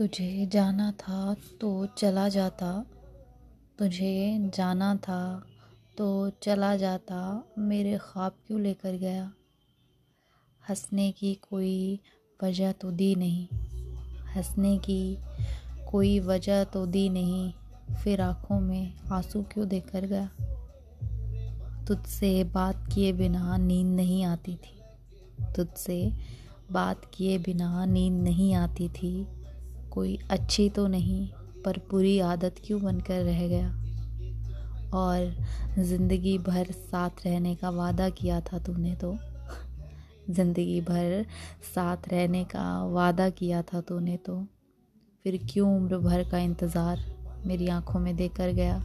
तुझे जाना था तो चला जाता। तुझे जाना था तो चला जाता। मेरे ख्वाब क्यों लेकर गया? हंसने की कोई वजह तो दी नहीं। हंसने की कोई वजह तो दी नहीं। फिर आँखों में आँसू क्यों देकर गया? तुझसे बात किए बिना नींद नहीं आती थी। तुझसे बात किए बिना नींद नहीं आती थी। कोई अच्छी तो नहीं, पर बुरी आदत क्यों बनकर रह गया? और ज़िंदगी भर साथ रहने का वादा किया था तूने तो? ज़िंदगी भर साथ रहने का वादा किया था तूने तो? फिर क्यों उम्र भर का इंतज़ार मेरी आँखों में देकर गया?